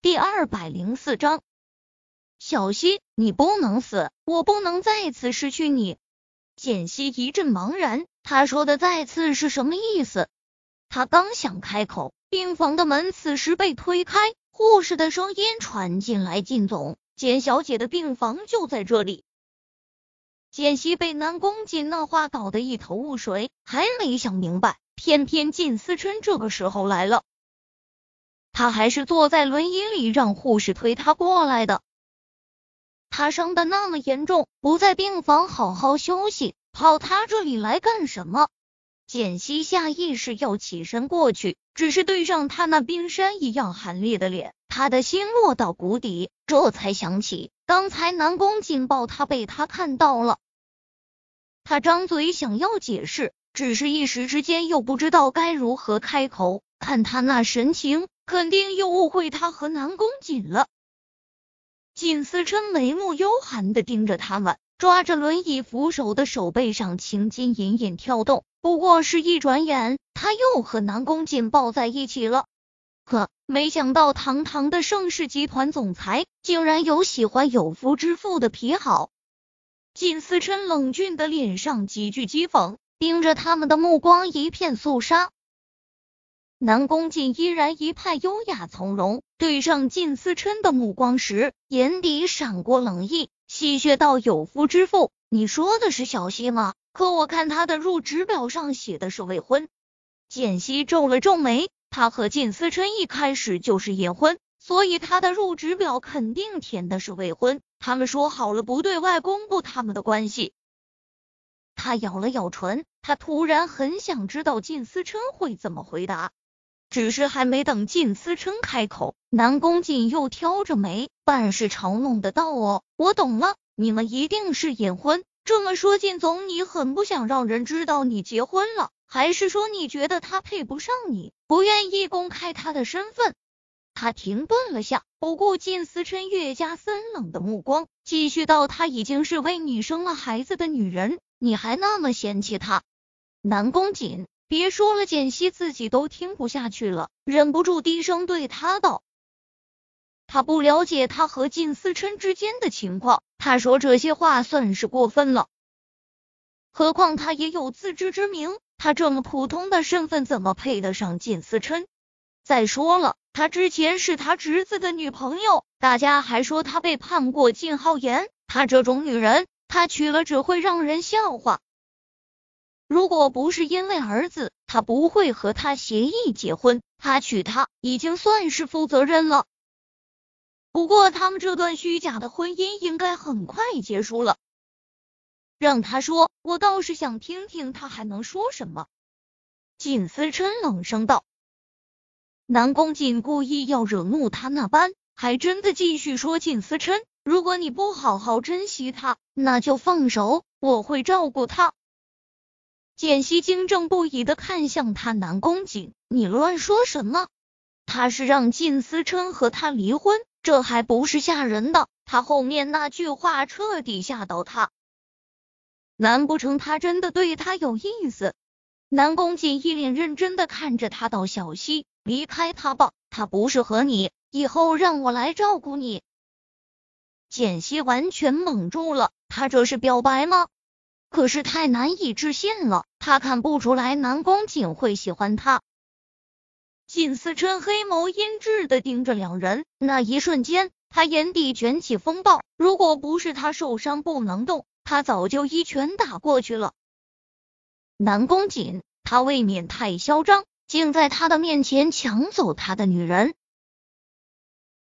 第二百零四章，小溪，你不能死，我不能再次失去你。简溪一阵茫然，他说的再次是什么意思？他刚想开口，病房的门此时被推开，护士的声音传进来：“靳总，简小姐的病房就在这里。”简溪被南宫瑾那话搞得一头雾水，还没想明白，偏偏靳思琛这个时候来了。他还是坐在轮椅里，让护士推他过来的。他伤的那么严重，不在病房好好休息，跑他这里来干什么？简溪下意识要起身过去，只是对上他那冰山一样寒冽的脸，他的心落到谷底。这才想起刚才南宫劲爆他被他看到了。他张嘴想要解释，只是一时之间又不知道该如何开口。看他那神情。肯定又误会他和南宫瑾了。靳思琛眉目幽寒的盯着他们，抓着轮椅扶手的手背上青筋隐隐跳动。不过是一转眼，他又和南宫瑾抱在一起了。可没想到，堂堂的盛世集团总裁，竟然有喜欢有夫之妇的癖好。靳思琛冷峻的脸上极具讥讽，盯着他们的目光一片肃杀。南宫瑾依然一派优雅从容，对上靳思琛的目光时，眼底闪过冷意，戏谑道：“有夫之妇，你说的是小溪吗？可我看他的入职表上写的是未婚。”简溪皱了皱眉，他和靳思琛一开始就是隐婚，所以他的入职表肯定填的是未婚。他们说好了不对外公布他们的关系。他咬了咬唇，他突然很想知道靳思琛会怎么回答。只是还没等靳思琛开口，南宫瑾又挑着眉，半是嘲弄的道：“哦，我懂了，你们一定是隐婚。这么说，靳总，你很不想让人知道你结婚了，还是说你觉得他配不上你，不愿意公开他的身份？”他停顿了下，不顾靳思琛越加森冷的目光，继续道：“他已经是为你生了孩子的女人，你还那么嫌弃他？”南宫瑾。别说了，简溪自己都听不下去了，忍不住低声对他道：“他不了解他和靳思琛之间的情况，他说这些话算是过分了。何况他也有自知之明，他这么普通的身份，怎么配得上靳思琛？再说了，他之前是他侄子的女朋友，大家还说他背叛过靳浩言，他这种女人，他娶了只会让人笑话。”如果不是因为儿子，他不会和他协议结婚。他娶她已经算是负责任了。不过他们这段虚假的婚姻应该很快结束了。让他说，我倒是想听听他还能说什么。靳思琛冷声道。南宫瑾故意要惹怒他那般，还真的继续说：“靳思琛，如果你不好好珍惜他，那就放手，我会照顾他。”简溪惊怔不已的看向他，南宫瑾，你乱说什么？他是让靳思琛和他离婚，这还不是吓人的？他后面那句话彻底吓到他，难不成他真的对他有意思？南宫瑾一脸认真的看着他道：“小溪，离开他吧，他不适合你，以后让我来照顾你。”简溪完全懵住了，他这是表白吗？可是太难以置信了，他看不出来南宫瑾会喜欢他。靳思琛黑眸阴鸷的盯着两人，那一瞬间，他眼底卷起风暴。如果不是他受伤不能动，他早就一拳打过去了。南宫瑾，他未免太嚣张，竟在他的面前抢走他的女人。